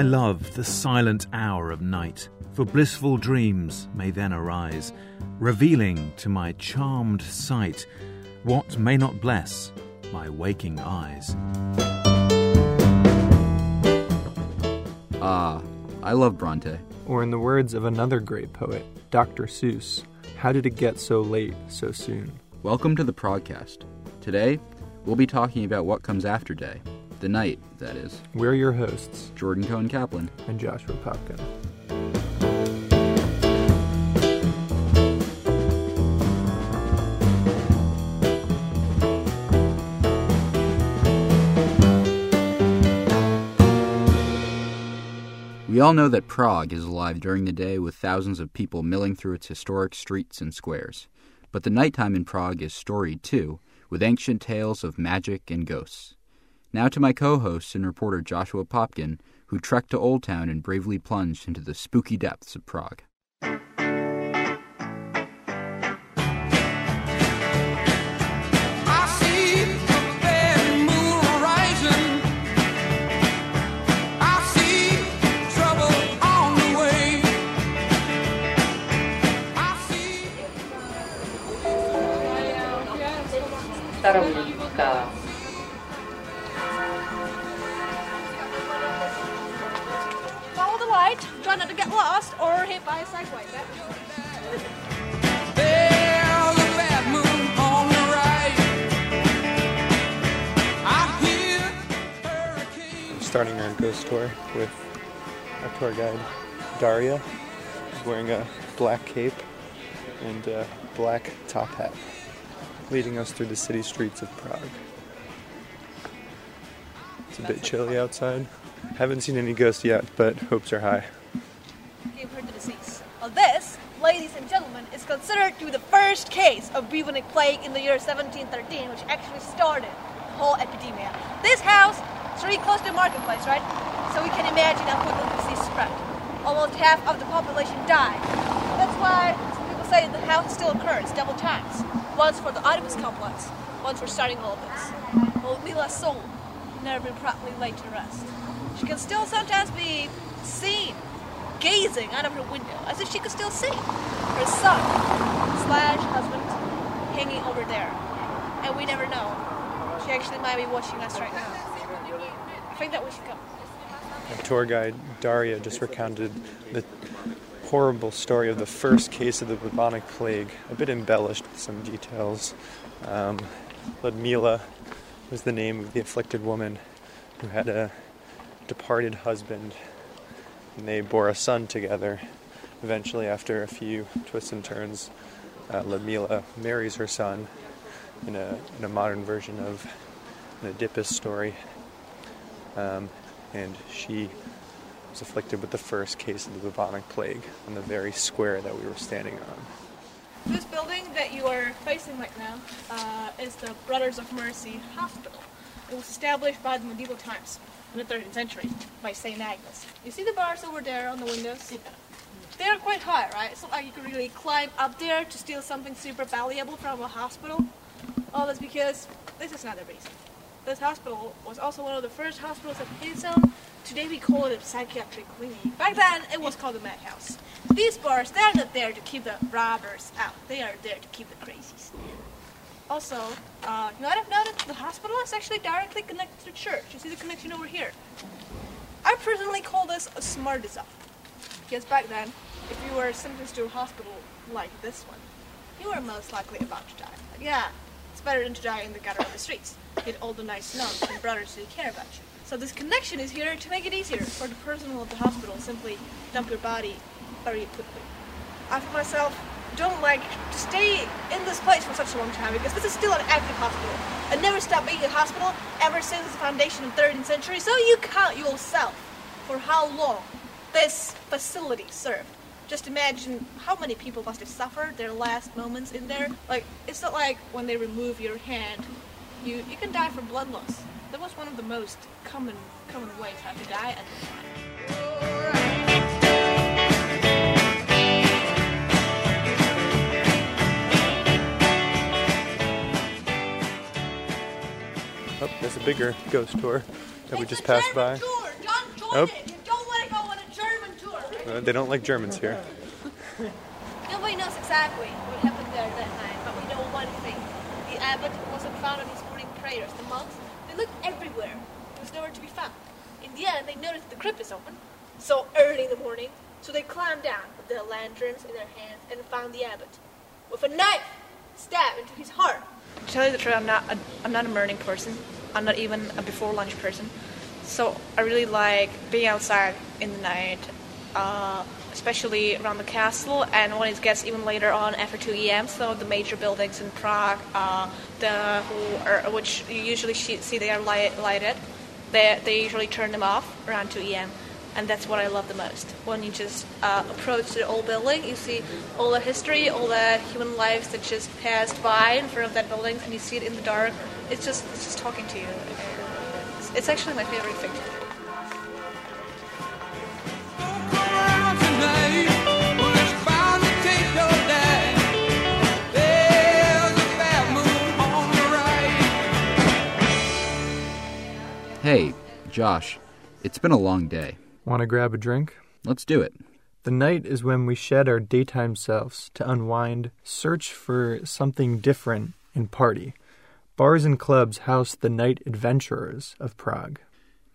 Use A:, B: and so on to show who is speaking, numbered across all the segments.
A: I love the silent hour of night, for blissful dreams may then arise, revealing to my charmed sight what may not bless my waking eyes.
B: Ah, I love Bronte.
C: Or, in the words of another great poet, Dr. Seuss, how did it get so late so soon?
B: Welcome to the podcast. Today, we'll be talking about what comes after day. The night, that is.
C: We're your hosts,
B: Jordan Cohen Kaplan.
C: and Joshua Popkin.
B: We all know that Prague is alive during the day with thousands of people milling through its historic streets and squares. But the nighttime in Prague is storied too, with ancient tales of magic and ghosts. Now to my co host and reporter Joshua Popkin, who trekked to Old Town and bravely plunged into the spooky depths of Prague.
C: Daria, wearing a black cape and a black top hat, leading us through the city streets of Prague. It's a bit chilly outside. Haven't seen any ghosts yet, but hopes are high.
D: Gave her the disease. Well, this, ladies and gentlemen, is considered to be the first case of bubonic plague in the year 1713, which actually started the whole epidemic. This house is really close to the marketplace, right? So we can imagine how quickly the disease spread. Almost half of the population died. That's why some people say the house still occurs double times. Once for the Oedipus complex, once for starting all this. Well, Mila's soul never been properly laid to rest. She can still sometimes be seen gazing out of her window as if she could still see her son slash husband hanging over there. And we never know. She actually might be watching us right now. I think that we should go.
C: Our tour guide, Daria, just recounted the horrible story of the first case of the bubonic plague, a bit embellished with some details. Um, Ludmila was the name of the afflicted woman who had a departed husband, and they bore a son together. Eventually, after a few twists and turns, uh, Ludmila marries her son in a, in a modern version of an Oedipus story. Um, and she was afflicted with the first case of the bubonic plague on the very square that we were standing on.
D: This building that you are facing right now uh, is the Brothers of Mercy Hospital. It was established by the medieval times in the 13th century by St. Agnes. You see the bars over there on the windows? They are quite high, right? It's not like you can really climb up there to steal something super valuable from a hospital. Oh, that's because this is not the reason. This hospital was also one of the first hospitals of its. Today we call it a psychiatric clinic. Back then it was called a madhouse. These bars, they're not there to keep the robbers out. They are there to keep the crazies. Also, uh, you might have noticed the hospital is actually directly connected to the church. You see the connection over here. I personally call this a smart design. Because back then, if you were sentenced to a hospital like this one, you were most likely about to die. But yeah, it's better than to die in the gutter of the streets. Get all the nice nuns and brothers who care about you. So this connection is here to make it easier for the personnel of the hospital simply dump your body very quickly. I for myself don't like to stay in this place for such a long time because this is still an active hospital. It never stopped being a hospital ever since the foundation of the 13th century. So you count yourself for how long this facility served. Just imagine how many people must have suffered their last moments in there. Like it's not like when they remove your hand, you you can die from blood loss. That was one of the most common common ways how to die at the time.
C: Oh, there's a bigger ghost tour that we just passed by.
D: Tour joined
C: Oh.
D: it. You don't want
E: Uh, Uh, they don't like Germans here.
D: Nobody knows exactly what happened there that night, but we know one thing. The abbot wasn't found on his morning prayers. The monks, they looked everywhere. He was nowhere to be found. In the end, they noticed the crypt is open, so early in the morning, so they climbed down with their lanterns in their hands and found the abbot with a knife stabbed into his heart. To tell you the truth, I'm not a, I'm not a morning person. I'm not even a before lunch person. So I really like being outside in the night, uh, especially around the castle, and when it gets even later on after 2 a.m. So the major buildings in Prague, uh, the are, which you usually see they are light, lighted, they they usually turn them off around 2 a.m. And that's what I love the most. When you just uh, approach the old building, you see all the history, all the human lives that just passed by in front of that building, and you see it in the dark. It's just it's just talking to you. It's, actually my favorite thing.
B: Josh, it's been a long day.
C: Want to grab a drink?
B: Let's do it.
C: The night is when we shed our daytime selves to unwind, search for something different, and party. Bars and clubs house the night adventurers of Prague.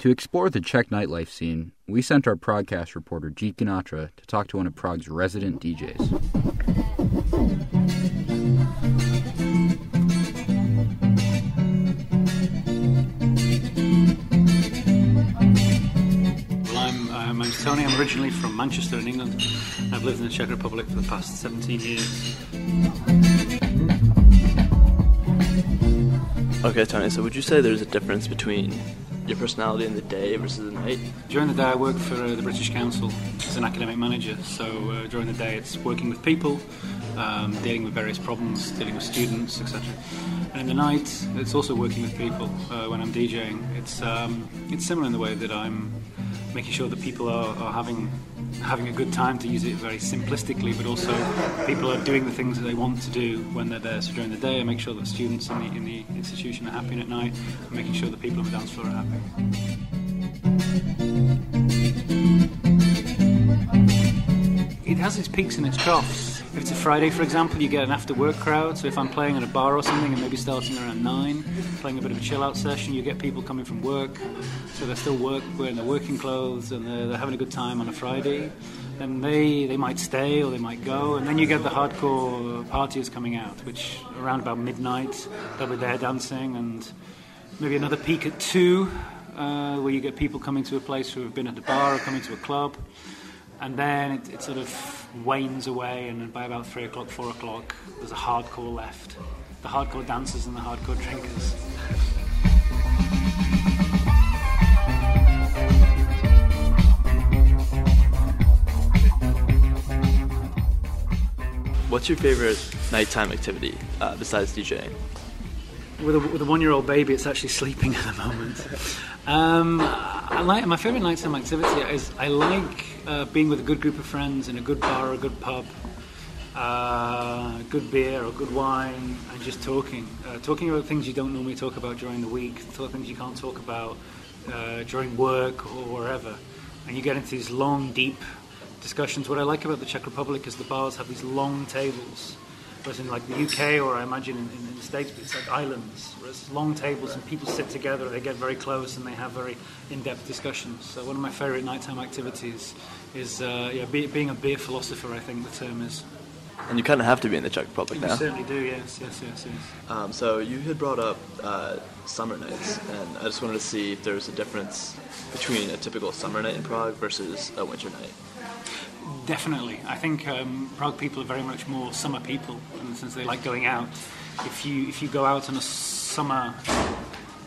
B: To explore the Czech nightlife scene, we sent our Praguecast reporter Jeet Ganatra to talk to one of Prague's resident DJs.
F: Name's Tony. I'm originally from Manchester in England. I've lived in the Czech Republic for the past 17 years.
G: Okay, Tony, so would you say there's a difference between your personality in the day versus the night?
F: During the day, I work for uh, the British Council as an academic manager. So uh, during the day, it's working with people, um, dealing with various problems, dealing with students, etc. And in the night, it's also working with people. Uh, when I'm DJing, it's um, it's similar in the way that I'm making sure that people are, are having having a good time to use it very simplistically, but also people are doing the things that they want to do when they're there. So during the day, I make sure that students in the, in the institution are happy, and at night, I'm making sure that people on the dance floor are happy. It has its peaks and its troughs. If it's a Friday, for example, you get an after work crowd. So if I'm playing at a bar or something and maybe starting around nine, playing a bit of a chill out session, you get people coming from work. So they're still work, wearing their working clothes and they're, they're having a good time on a Friday. Then they, they might stay or they might go. And then you get the hardcore partiers coming out, which around about midnight, they'll be there dancing and maybe another peak at two, uh, where you get people coming to a place who have been at the bar or coming to a club, and then it, it sort of wanes away, and by about three o'clock, four o'clock, there's a hardcore left, the hardcore dancers and the hardcore drinkers.
G: What's your favorite nighttime activity uh, besides DJing?
F: With a, with a one-year-old baby, it's actually sleeping at the moment. Um, I like my favorite nighttime activity is I like uh, being with a good group of friends in a good bar or a good pub, uh, good beer or good wine, and just talking, uh, talking about things you don't normally talk about during the week, th- things you can't talk about uh, during work or wherever, and you get into these long, deep discussions. What I like about the Czech Republic is the bars have these long tables. Whereas in like the UK or I imagine in, in the States, it's like islands, where it's long tables and people sit together, they get very close and they have very in-depth discussions. So one of my favourite nighttime activities is uh, yeah, be, being a beer philosopher, I think the term is.
G: And you kind of have to be in the Czech Republic now.
F: You
G: now.
F: certainly do, yes, yes, yes, yes.
G: Um, so you had brought up uh, summer nights, and I just wanted to see if there was a difference between a typical summer night in Prague versus a winter night.
F: Definitely. I think um, Prague people are very much more summer people the sense they like going out. If you if you go out on a summer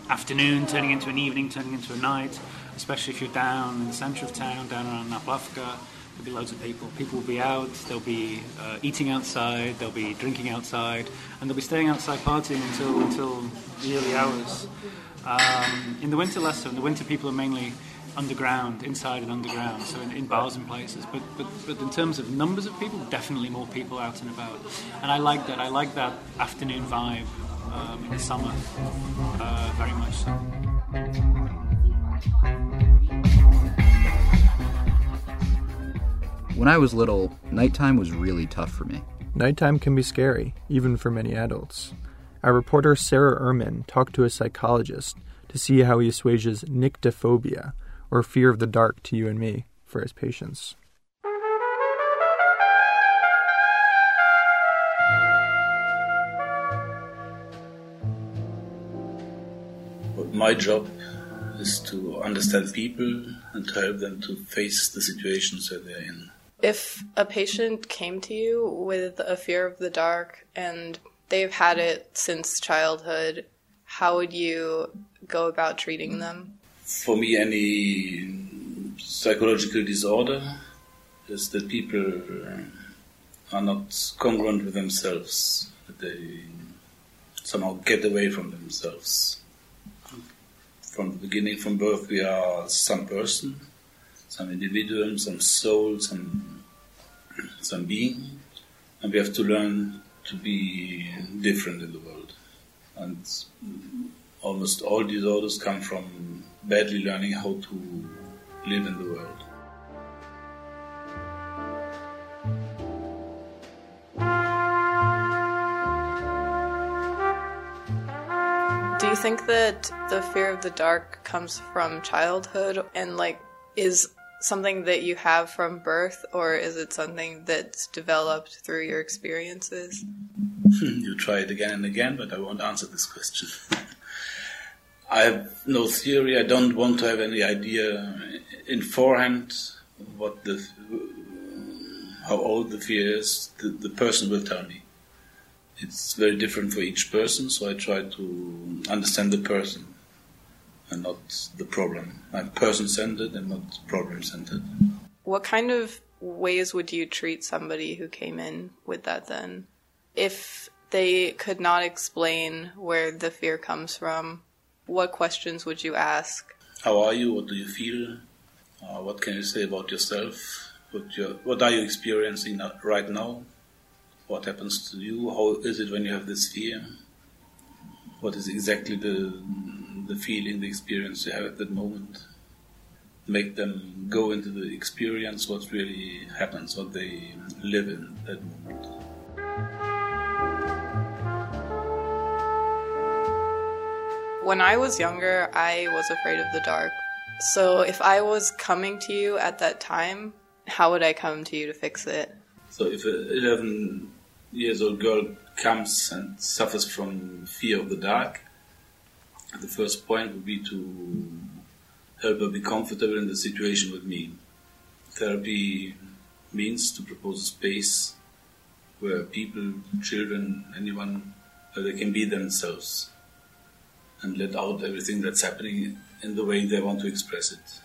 F: afternoon, turning into an evening, turning into a night, especially if you're down in the centre of town, down around Naplavka, there'll be loads of people. People will be out, they'll be uh, eating outside, they'll be drinking outside, and they'll be staying outside partying until until the early hours. Um, in the winter, less so. In the winter, people are mainly underground, inside and underground, so in, in bars and places. But, but but in terms of numbers of people, definitely more people out and about. And I like that. I like that afternoon vibe um, in the summer uh, very much so.
B: When I was little, nighttime was really tough for me.
C: Nighttime can be scary, even for many adults. Our reporter Sarah Ehrman talked to a psychologist to see how he assuages nyctophobia, or fear of the dark to you and me, for his patients.
H: My job is to understand people and to help them to face the situations that they're in.
I: If a patient came to you with a fear of the dark and they've had it since childhood, how would you go about treating them?
H: For me, any psychological disorder is that people are not congruent with themselves, that they somehow get away from themselves. From the beginning, from birth, we are some person, some individual, some soul, some, some being, and we have to learn to be different in the world. And almost all disorders come from badly learning how to live in the world.
I: Do you think that the fear of the dark comes from childhood and like is something that you have from birth or is it something that's developed through your experiences?
H: Hmm, you try it again and again, but I won't answer this question. I have no theory. I don't want to have any idea in forehand what the how old the fear is. The, the person will tell me. It's very different for each person, so I try to understand the person and not the problem. I'm person centered and not problem centered.
I: What kind of ways would you treat somebody who came in with that then? If they could not explain where the fear comes from, what questions would you ask?
H: How are you? What do you feel? Uh, what can you say about yourself? What, what are you experiencing right now? What happens to you? How is it when you have this fear? What is exactly the the feeling, the experience you have at that moment? Make them go into the experience, what really happens, what they live in that moment.
I: When I was younger, I was afraid of the dark. So if I was coming to you at that time, how would I come to you to fix it?
H: So if an 11 years old girl comes and suffers from fear of the dark, the first point would be to help her be comfortable in the situation with me. Therapy means to propose a space where people, children, anyone, they can be themselves and let out everything that's happening in the way they want to express it.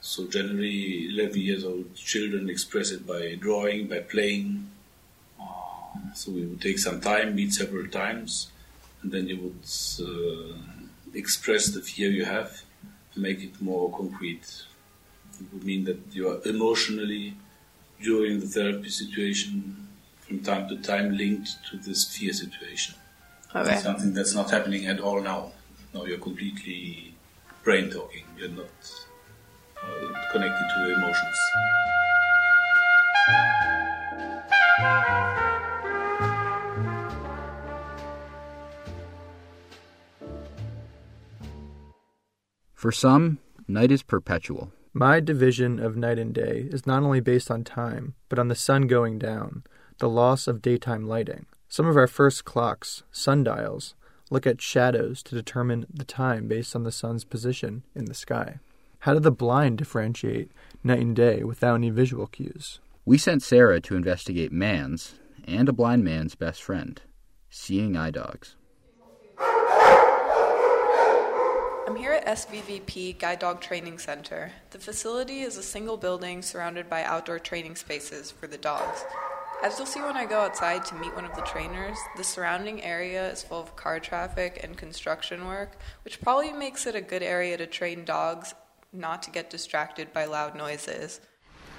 H: So generally, 11 years old children express it by drawing, by playing. Uh, so we would take some time, meet several times, and then you would uh, express the fear you have and make it more concrete. It would mean that you are emotionally, during the therapy situation, from time to time linked to this fear situation.
I: Okay.
H: Something that's not happening at all now. Now you're completely brain talking. You're not uh, connected to your emotions.
B: For some, night is perpetual.
C: My division of night and day is not only based on time, but on the sun going down, the loss of daytime lighting. Some of our first clocks, sundials, look at shadows to determine the time based on the sun's position in the sky. How do the blind differentiate night and day without any visual cues?
B: We sent Sarah to investigate man's and a blind man's best friend, seeing eye dogs.
I: I'm here at SVVP Guide Dog Training Center. The facility is a single building surrounded by outdoor training spaces for the dogs. As you'll see when I go outside to meet one of the trainers, the surrounding area is full of car traffic and construction work, which probably makes it a good area to train dogs not to get distracted by loud noises.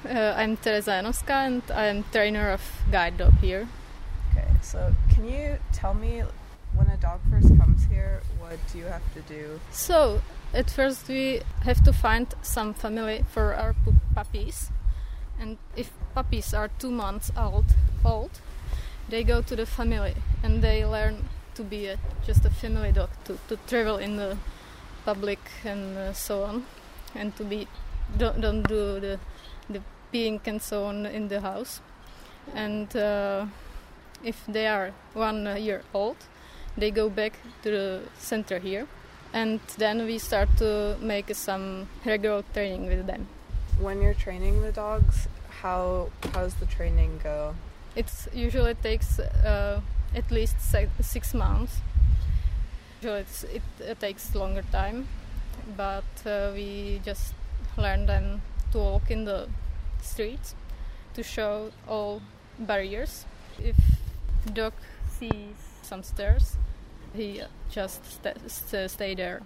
J: Uh, I'm Teresa Janoska and I'm trainer of guide dog here.
I: Okay, so can you tell me when a dog first comes here, what do you have to do?
J: So, at first we have to find some family for our puppies and if puppies are two months old, old, they go to the family and they learn to be a, just a family dog, to, to travel in the public and uh, so on, and to be don't, don't do the the peeing and so on in the house. And uh, if they are one year old, they go back to the center here, and then we start to make some regular training with them.
I: When you're training the dogs, how how does the training go?
J: It's usually takes uh, at least six months. Usually it, it takes longer time, but uh, we just learn them to walk in the streets, to show all barriers. If the dog sees some stairs, he just st- st- stay there.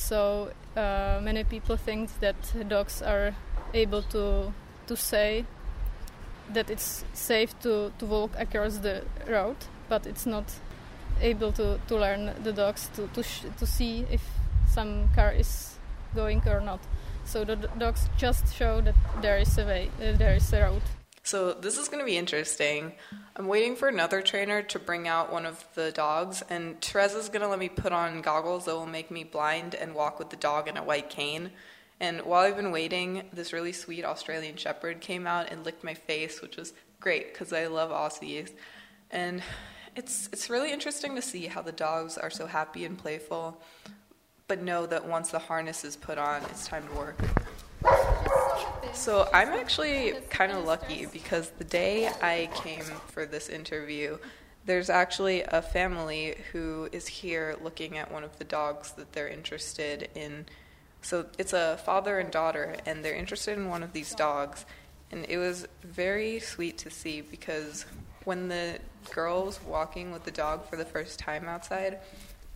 J: So uh, many people think that dogs are able to to say that it's safe to, to walk across the road, but it's not able to, to learn the dogs to to, to see if some car is going or not. So the dogs just show that there is a way, uh, there is a road.
I: So this is going to be interesting. I'm waiting for another trainer to bring out one of the dogs, and Teresa's going to let me put on goggles that will make me blind and walk with the dog in a white cane. And while I've been waiting, this really sweet Australian Shepherd came out and licked my face, which was great because I love Aussies. And it's it's really interesting to see how the dogs are so happy and playful, but know that once the harness is put on, it's time to work. So I'm actually kind of lucky because the day I came for this interview, there's actually a family who is here looking at one of the dogs that they're interested in. So it's a father and daughter, and they're interested in one of these dogs. And it was very sweet to see because when the girl was walking with the dog for the first time outside,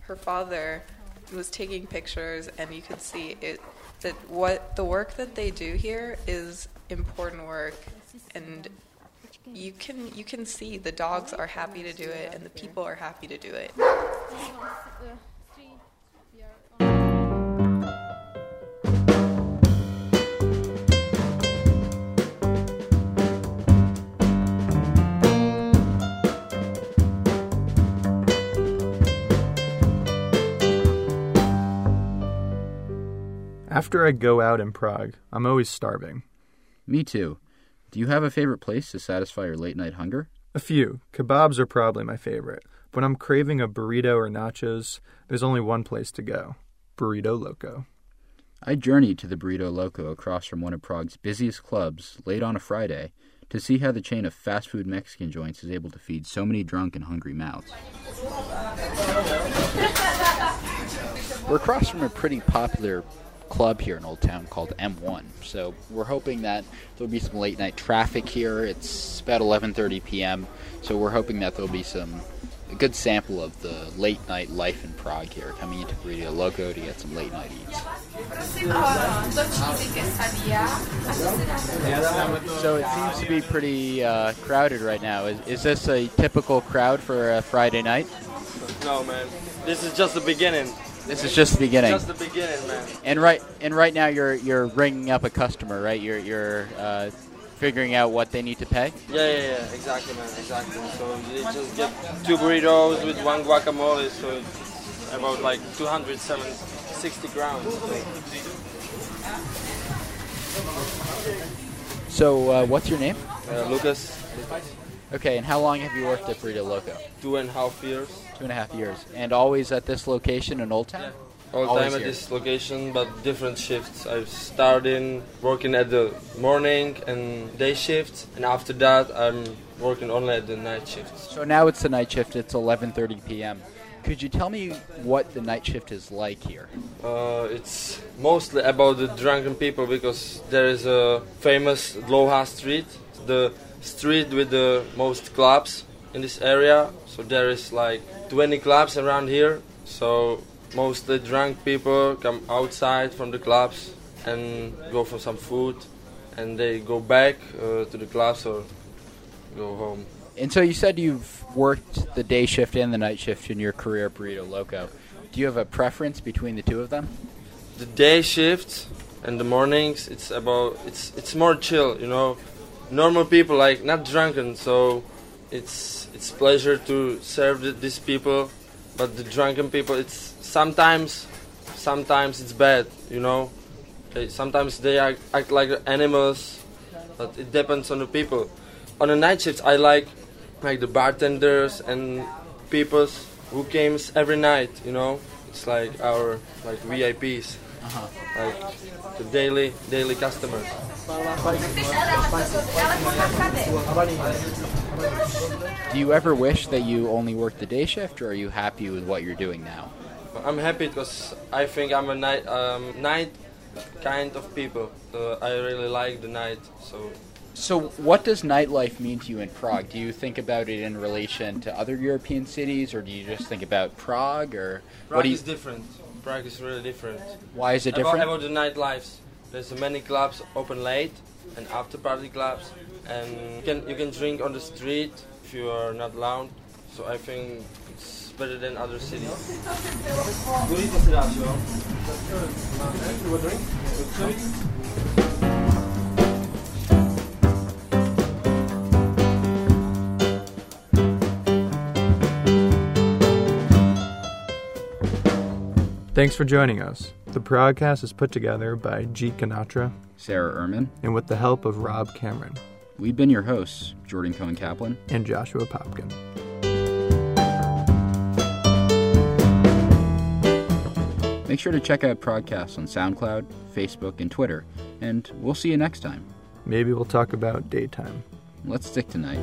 I: her father was taking pictures, and you could see it that what the work that they do here is important work, and you can you can see the dogs are happy to do it, and the people are happy to do it.
C: After I go out in Prague, I'm always starving.
B: Me too. Do you have a favorite place to satisfy your late night hunger?
C: A few. Kebabs are probably my favorite. When I'm craving a burrito or nachos, there's only one place to go Burrito Loco.
B: I journeyed to the Burrito Loco across from one of Prague's busiest clubs late on a Friday to see how the chain of fast food Mexican joints is able to feed so many drunk and hungry mouths. We're across from a pretty popular club here in Old Town called M1. So we're hoping that there'll be some late night traffic here. It's about 11:30 p.m. So we're hoping that there'll be some a good sample of the late night life in Prague here, coming into Burrito Loco to get some late night eats. So it seems to be pretty uh, crowded right now. Is, is this a typical crowd for a Friday night?
K: No, man. This is just the beginning.
B: This is just the beginning.
K: Just the beginning, man.
B: And right and right now you're you're ringing up a customer, right? You're you're uh, figuring out what they need to pay.
K: Yeah, yeah, yeah. Exactly, man. Exactly. So you just get two burritos with one guacamole, so it's about like 260 grams.
B: So uh, what's your name?
K: Uh, Lucas,
B: Okay, and how long have you worked at Burrito Loco?
K: two and a half years.
B: Two and a half years, and always at this location in Old Town.
K: All
B: Always
K: time at
B: here.
K: this location, but different shifts. I've started working at the morning and day shift, and after that, I'm working only at the night shift.
B: So now it's the night shift. It's 11:30 p.m. Could you tell me what the night shift is like here?
K: Uh, it's mostly about the drunken people because there is a famous Dlouha Street, the street with the most clubs in this area. So there is like 20 clubs around here. So mostly drunk people come outside from the clubs and go for some food, and they go back uh, to the clubs or go home.
B: And so you said you've worked the day shift and the night shift in your career Burrito Loco. Do you have a preference between the two of them?
K: The day shift and the mornings it's about it's it's more chill, you know. Normal people like not drunken, so it's it's pleasure to serve th- these people, but the drunken people it's sometimes sometimes it's bad, you know. They, sometimes they act, act like animals, but it depends on the people. On the night shifts, I like like the bartenders and people who comes every night. You know, it's like our like VIPs,
B: Uh-huh.
K: like the daily daily customers.
B: Do you ever wish that you only worked the day shift, or are you happy with what you're doing now?
K: I'm happy because I think I'm a night um, night kind of people. Uh, I really like the night, so
B: So, what does nightlife mean to you in Prague? Do you think about it in relation to other European cities, or do you just think about Prague, or
K: Prague
B: what do you?
K: is different. Prague is really different.
B: Why is it different?
K: About, the nightlives, there's many clubs open late and after party clubs, and you can you can drink on the street if you are not loud. So I think it's better than other cities.
C: Thanks for joining us. The podcast is put together by Jeet Ganatra
B: Sarah Ehrman.
C: and with the help of Rob Cameron
B: We've been your hosts, Jordan Cohen Kaplan.
C: and Joshua Popkin.
B: Make sure to check out podcasts on SoundCloud, Facebook, and Twitter, and we'll see you next time.
C: Maybe we'll talk about daytime.
B: Let's stick tonight.